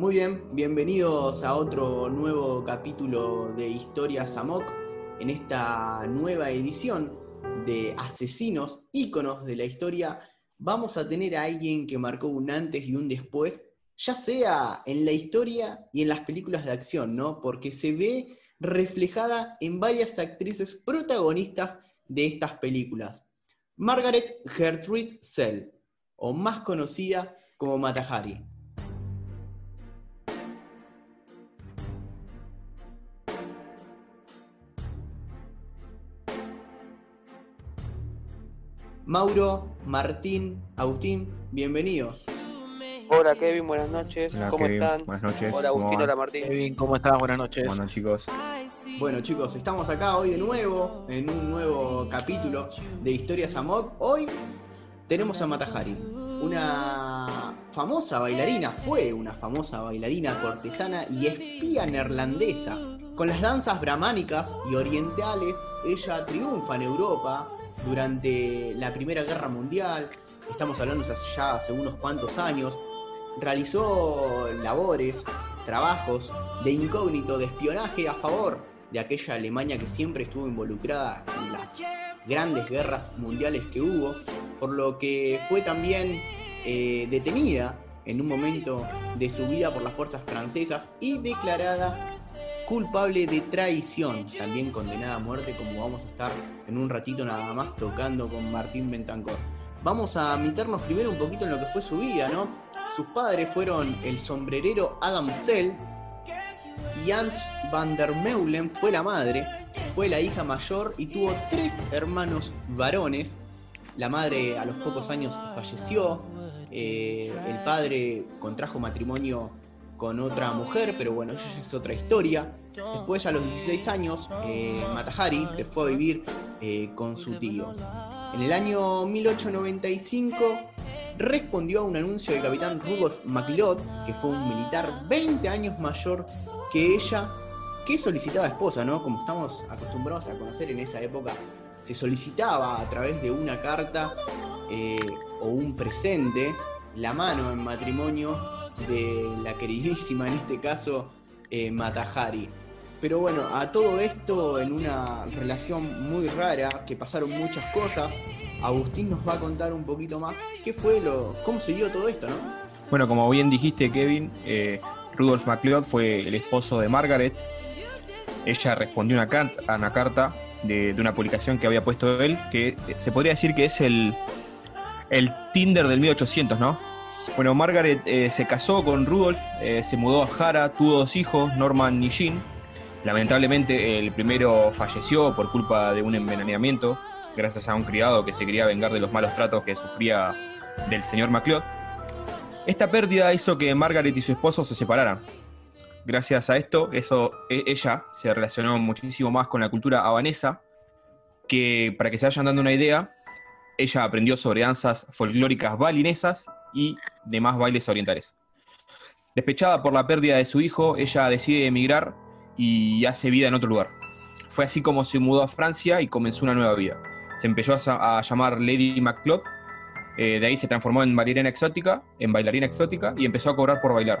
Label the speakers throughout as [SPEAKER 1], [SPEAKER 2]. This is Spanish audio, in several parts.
[SPEAKER 1] Muy bien, bienvenidos a otro nuevo capítulo de Historias Amok, en esta nueva edición de asesinos, íconos de la historia. Vamos a tener a alguien que marcó un antes y un después, ya sea en la historia y en las películas de acción, ¿no? Porque se ve reflejada en varias actrices protagonistas de estas películas. Margaret Gertrude Sell, o más conocida como Matahari. Mauro, Martín, Agustín, bienvenidos.
[SPEAKER 2] Hola Kevin, buenas noches.
[SPEAKER 3] Hola,
[SPEAKER 2] ¿Cómo
[SPEAKER 3] Kevin,
[SPEAKER 2] están?
[SPEAKER 3] buenas noches.
[SPEAKER 2] Hola Agustín,
[SPEAKER 3] ¿Cómo
[SPEAKER 2] hola? Martín.
[SPEAKER 4] Kevin, ¿cómo estás? Buenas noches.
[SPEAKER 3] Bueno chicos,
[SPEAKER 1] Bueno chicos, estamos acá hoy de nuevo en un nuevo capítulo de Historias Amok. Hoy tenemos a Matahari, una famosa bailarina, fue una famosa bailarina cortesana y espía neerlandesa. Con las danzas brahmánicas y orientales, ella triunfa en Europa durante la Primera Guerra Mundial. Estamos hablando ya hace unos cuantos años. Realizó labores, trabajos de incógnito, de espionaje a favor de aquella Alemania que siempre estuvo involucrada en las grandes guerras mundiales que hubo, por lo que fue también eh, detenida en un momento de su vida por las fuerzas francesas y declarada culpable de traición, también condenada a muerte, como vamos a estar en un ratito nada más tocando con Martín Bentancor. Vamos a meternos primero un poquito en lo que fue su vida, ¿no? Sus padres fueron el sombrerero Adam Sell y Ant van der Meulen fue la madre, fue la hija mayor y tuvo tres hermanos varones. La madre a los pocos años falleció, eh, el padre contrajo matrimonio con otra mujer, pero bueno, eso ya es otra historia. Después, a los 16 años, eh, Matahari se fue a vivir eh, con su tío. En el año 1895 respondió a un anuncio del capitán Rudolf MacLeod, que fue un militar 20 años mayor que ella, que solicitaba esposa, ¿no? Como estamos acostumbrados a conocer en esa época, se solicitaba a través de una carta eh, o un presente la mano en matrimonio de la queridísima, en este caso, eh, Matahari. Pero bueno, a todo esto en una relación muy rara, que pasaron muchas cosas, Agustín nos va a contar un poquito más qué fue lo, cómo se dio todo esto, ¿no?
[SPEAKER 3] bueno como bien dijiste Kevin, eh, Rudolf MacLeod fue el esposo de Margaret. Ella respondió una car- a una carta de, de una publicación que había puesto él, que se podría decir que es el, el Tinder del 1800, ¿no? Bueno, Margaret eh, se casó con Rudolf, eh, se mudó a Jara, tuvo dos hijos, Norman y Jean. Lamentablemente el primero falleció por culpa de un envenenamiento, gracias a un criado que se quería vengar de los malos tratos que sufría del señor MacLeod. Esta pérdida hizo que Margaret y su esposo se separaran. Gracias a esto, eso, e- ella se relacionó muchísimo más con la cultura habanesa, que para que se vayan dando una idea, ella aprendió sobre danzas folclóricas balinesas y demás bailes orientales. Despechada por la pérdida de su hijo, ella decide emigrar y hace vida en otro lugar. Fue así como se mudó a Francia y comenzó una nueva vida. Se empezó a, llamar Lady MacLeod, eh, de ahí se transformó en bailarina exótica, en bailarina exótica y empezó a cobrar por bailar.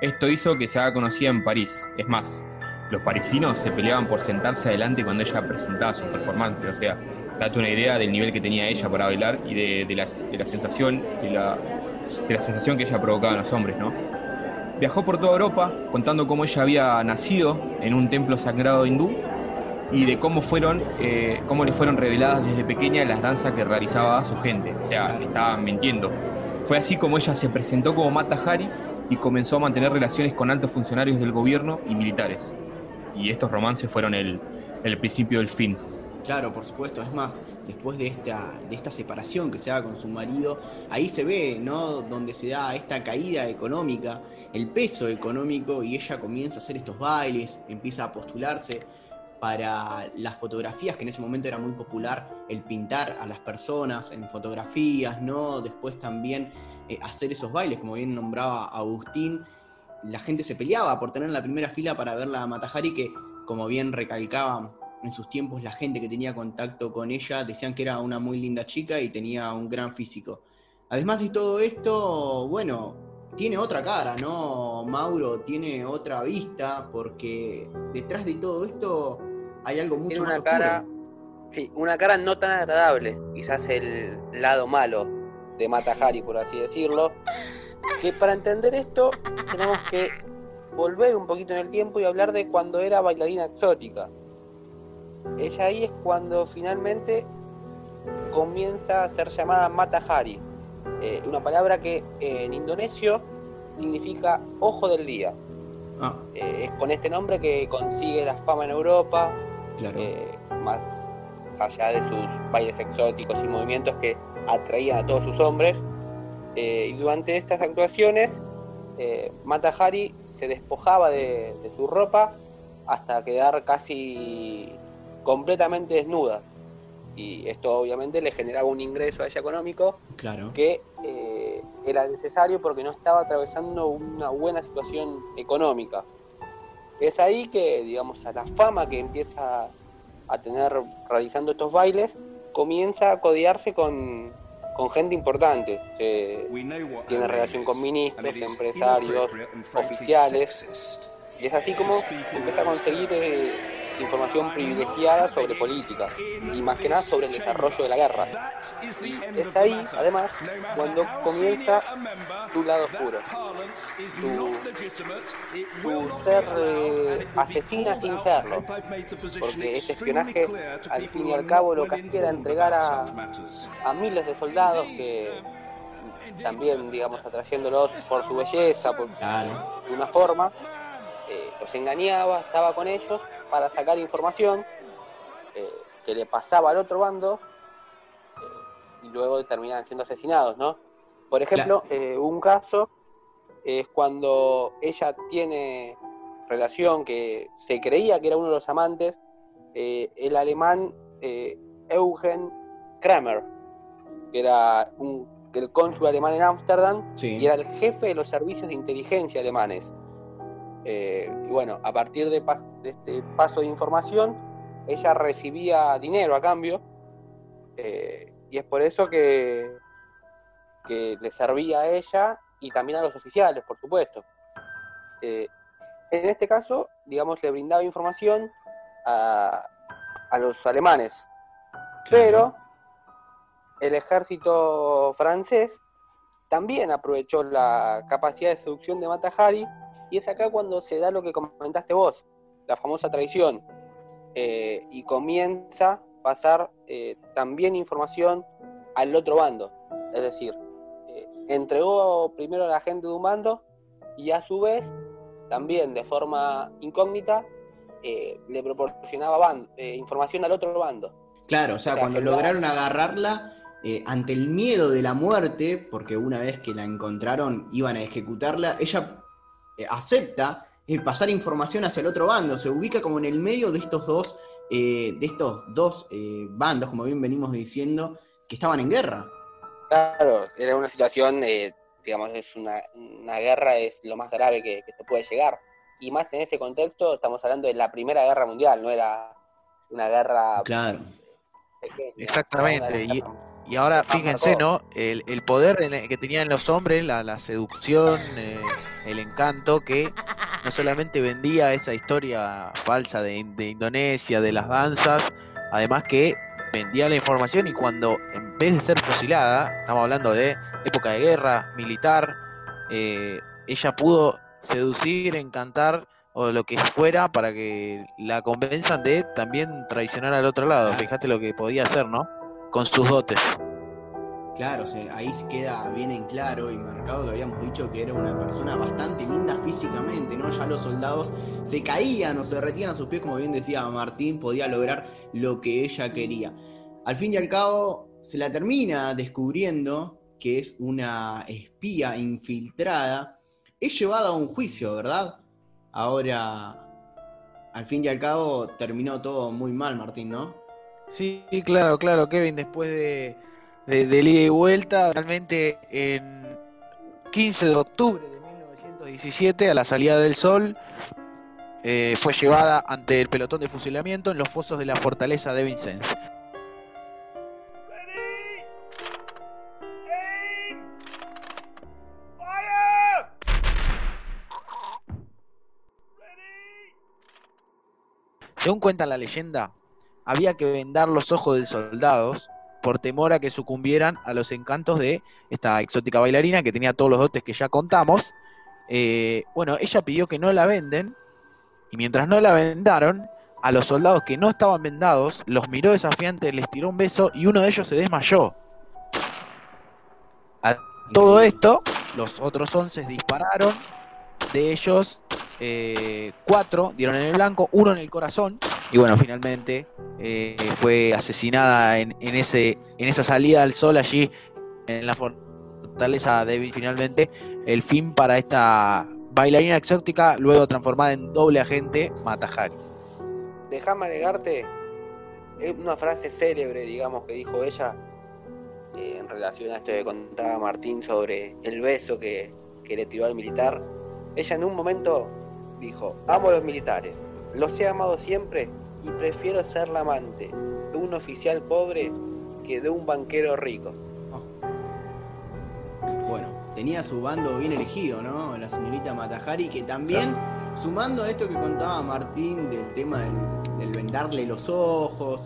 [SPEAKER 3] Esto hizo que se haga conocida en París. Es más, los parisinos se peleaban por sentarse adelante cuando ella presentaba su performance. O sea, date una idea del nivel que tenía ella para bailar y de, de la, de la sensación, de la, de la sensación que ella provocaba en los hombres, ¿no? Viajó por toda Europa contando cómo ella había nacido en un templo sagrado hindú y de cómo fueron, eh, cómo le fueron reveladas desde pequeña las danzas que realizaba su gente. O sea, le estaban mintiendo. Fue así como ella se presentó como Mata Hari y comenzó a mantener relaciones con altos funcionarios del gobierno y militares. Y estos romances fueron el, el principio del fin.
[SPEAKER 1] Claro, por supuesto. Es más, después de esta, de esta separación que se da con su marido, ahí se ve, ¿no? Donde se da esta caída económica, el peso económico, y ella comienza a hacer estos bailes, empieza a postularse para las fotografías, que en ese momento era muy popular el pintar a las personas en fotografías, ¿no? Después también eh, hacer esos bailes, como bien nombraba Agustín. La gente se peleaba por tener la primera fila para verla a Matahari, que como bien recalcaba en sus tiempos la gente que tenía contacto con ella decían que era una muy linda chica y tenía un gran físico. Además de todo esto, bueno, tiene otra cara, ¿no? Mauro tiene otra vista, porque detrás de todo esto hay algo mucho
[SPEAKER 2] Tiene
[SPEAKER 1] más
[SPEAKER 2] una cara,
[SPEAKER 1] oscuro.
[SPEAKER 2] sí, una cara no tan agradable, quizás el lado malo de Mata Hari, por así decirlo. Que para entender esto tenemos que volver un poquito en el tiempo y hablar de cuando era bailarina exótica. Ella ahí es cuando finalmente comienza a ser llamada Mata Hari, eh, una palabra que eh, en indonesio significa ojo del día.
[SPEAKER 1] Ah,
[SPEAKER 2] Eh, es con este nombre que consigue la fama en Europa,
[SPEAKER 1] claro.
[SPEAKER 2] eh, más allá de sus bailes exóticos y movimientos que atraían a todos sus hombres. Y durante estas actuaciones, eh, Mata Hari se despojaba de, de su ropa hasta quedar casi completamente desnuda. Y esto obviamente le generaba un ingreso a ella económico
[SPEAKER 1] claro.
[SPEAKER 2] que eh, era necesario porque no estaba atravesando una buena situación económica. Es ahí que, digamos, a la fama que empieza a tener realizando estos bailes, comienza a codearse con, con gente importante. Se-
[SPEAKER 4] tiene relación con ministros, empresarios, oficiales.
[SPEAKER 2] y es así como empieza a conseguir eh, información privilegiada sobre política y más que nada sobre el desarrollo de la guerra. Y es ahí, además, cuando comienza tu lado oscuro, tu ser eh, asesina sin serlo, porque este espionaje, al fin y al cabo, lo que hacía era entregar a, a miles de soldados que también, digamos, atrayéndolos por su belleza, por
[SPEAKER 1] Claro.
[SPEAKER 2] una forma, eh, los engañaba, estaba con ellos para sacar información eh, que le pasaba al otro bando eh, y luego terminaban siendo asesinados, ¿no? Por ejemplo, eh, un caso es cuando ella tiene relación que se creía que era uno de los amantes, eh, el alemán Eugen Kramer, que era un, el cónsul alemán en Ámsterdam
[SPEAKER 1] Sí.
[SPEAKER 2] y era el jefe de los servicios de inteligencia alemanes. Eh, y bueno, a partir de, pa- de este paso de información, ella recibía dinero a cambio, eh, y es por eso que, que le servía a ella y también a los oficiales, por supuesto. Eh, en este caso, digamos, le brindaba información a, a los alemanes, pero el ejército francés también aprovechó la capacidad de seducción de Mata Hari y es acá cuando se da lo que comentaste vos, la famosa traición, eh, y comienza a pasar eh, también información al otro bando, es decir, eh, entregó primero a la gente de un bando y a su vez también de forma incógnita le proporcionaba información al otro bando.
[SPEAKER 1] Claro, o sea, cuando lograron agarrarla eh, ante el miedo de la muerte, porque una vez que la encontraron iban a ejecutarla, ella acepta eh, pasar información hacia el otro bando, se ubica como en el medio de estos dos, eh, de estos dos eh, bandos, como bien venimos diciendo, que estaban en guerra.
[SPEAKER 2] Claro, era una situación, eh, digamos, es una, una guerra, es lo más grave que, que se puede llegar. Y más en ese contexto, estamos hablando de la Primera Guerra Mundial, no era una guerra
[SPEAKER 1] Claro.
[SPEAKER 2] pequeña.
[SPEAKER 5] Exactamente,
[SPEAKER 2] era una
[SPEAKER 5] y-
[SPEAKER 2] guerra-
[SPEAKER 5] Y ahora fíjense. ¿no? El, el poder que tenían los hombres, la, la seducción, eh, el encanto, que no solamente vendía esa historia falsa de, de Indonesia, de las danzas, además que vendía la información y cuando en vez de ser fusilada, estamos hablando de época de guerra, militar, eh, ella pudo seducir, encantar o lo que fuera para que la convenzan de también traicionar al otro lado. Fíjate lo que podía hacer, ¿no? Con sus dotes.
[SPEAKER 1] Claro, o sea, ahí queda bien en claro y marcado que habíamos dicho que era una persona bastante linda físicamente, ¿no? Ya los soldados se caían o se derretían a sus pies, como bien decía Martín, podía lograr lo que ella quería. Al fin y al cabo, se la termina descubriendo que es una espía infiltrada. Es llevada a un juicio, ¿verdad? Ahora, al fin y al cabo, terminó todo muy mal, Martín, ¿no?
[SPEAKER 5] Sí, claro, claro, Kevin, después de, de, ida y vuelta, realmente en 15 de octubre de 1917, a la salida del sol, eh, fue llevada ante el pelotón de fusilamiento en los fosos de la fortaleza de Vincennes. Según cuenta la leyenda, había que vendar los ojos de soldados por temor a que sucumbieran a los encantos de esta exótica bailarina que tenía todos los dotes que ya contamos. Eh, bueno, ella pidió que no la venden y mientras no la vendaron, a los soldados que no estaban vendados, los miró desafiante, les tiró un beso y uno de ellos se desmayó. A todo esto, los otros once dispararon, de ellos eh, cuatro dieron en el blanco, uno en el corazón, y bueno, finalmente eh, fue asesinada en, en, ese, en esa salida al sol allí en la fortaleza de finalmente el fin para esta bailarina exótica, luego transformada en doble agente, Matahari.
[SPEAKER 2] Déjame agregarte una frase célebre, digamos, que dijo ella eh, en relación a esto que contaba Martín sobre el beso que, que le tiró al militar. Ella en un momento dijo, amo a los militares, los he amado siempre y prefiero ser la amante de un oficial pobre que de un banquero rico.
[SPEAKER 1] Bueno, tenía su bando bien elegido, ¿no? La señorita Matajari, que también, sumando a esto que contaba Martín del tema del, vendarle los ojos,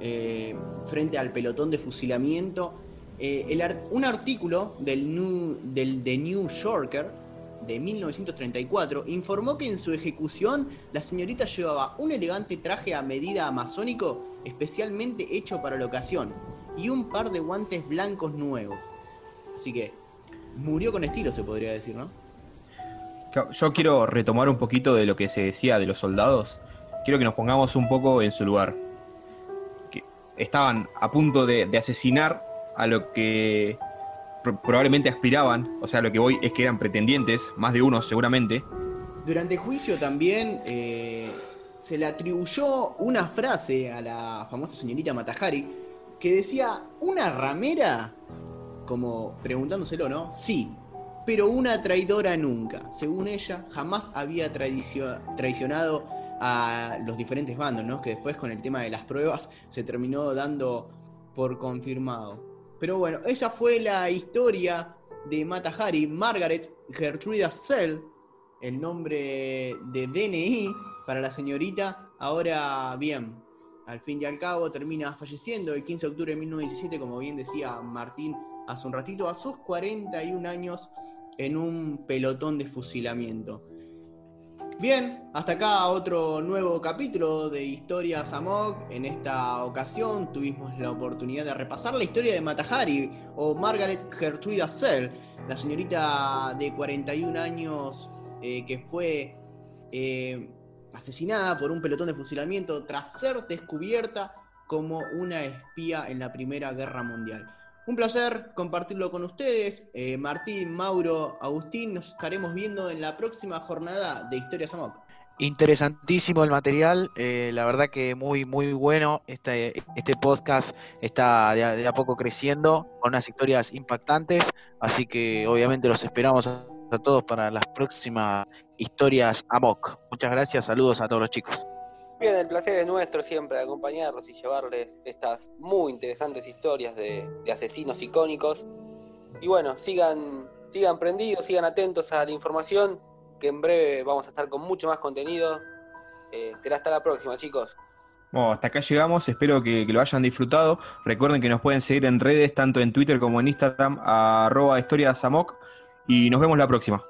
[SPEAKER 1] eh, frente al pelotón de fusilamiento, eh, un artículo del, del The New Yorker de 1934 informó que en su ejecución la señorita llevaba un elegante traje a medida amazónico especialmente hecho para la ocasión y un par de guantes blancos nuevos. Así que murió con estilo, se podría decir, ¿no?
[SPEAKER 3] Yo quiero retomar un poquito de lo que se decía de los soldados. Quiero que nos pongamos un poco en su lugar. Que estaban a punto de, asesinar a lo que probablemente aspiraban, o sea, lo que voy es que eran pretendientes, más de uno seguramente.
[SPEAKER 1] Durante el juicio también eh, se le atribuyó una frase a la famosa señorita Matajari que decía, una ramera como preguntándoselo, ¿no? Sí, pero una traidora nunca. Según ella, jamás había traicionado a los diferentes bandos, ¿no? Que después con el tema de las pruebas se terminó dando por confirmado. Pero bueno, esa fue la historia de Mata Hari, Margaret Gertruda Sell, el nombre de DNI para la señorita. Ahora bien, al fin y al cabo termina falleciendo el 15 de octubre de 1917, como bien decía Martín hace un ratito, a sus 41 años en un pelotón de fusilamiento. Bien, hasta acá otro nuevo capítulo de Historias Amok. En esta ocasión tuvimos la oportunidad de repasar la historia de Matahari o Margaret Gertruda Sell, la señorita de 41 años eh, que fue eh, asesinada por un pelotón de fusilamiento tras ser descubierta como una espía en la Primera Guerra Mundial. Un placer compartirlo con ustedes. Eh, Martín, Mauro, Agustín, nos estaremos viendo en la próxima jornada de Historias Amok.
[SPEAKER 5] Interesantísimo el material, eh, la verdad que muy, muy bueno. Este, este podcast está de a, poco creciendo con unas historias impactantes, así que obviamente los esperamos a, a todos para las próximas historias Amok. Muchas gracias, saludos a todos los chicos.
[SPEAKER 2] Bien, el placer es nuestro siempre de acompañarlos y llevarles estas muy interesantes historias de, asesinos icónicos. Y bueno, sigan, sigan prendidos, sigan atentos a la información, que en breve vamos a estar con mucho más contenido. Eh, será hasta la próxima, chicos.
[SPEAKER 3] Bueno, hasta acá llegamos, espero que, lo hayan disfrutado. Recuerden que nos pueden seguir en redes, tanto en Twitter como en Instagram, arroba historiasamok, y nos vemos la próxima.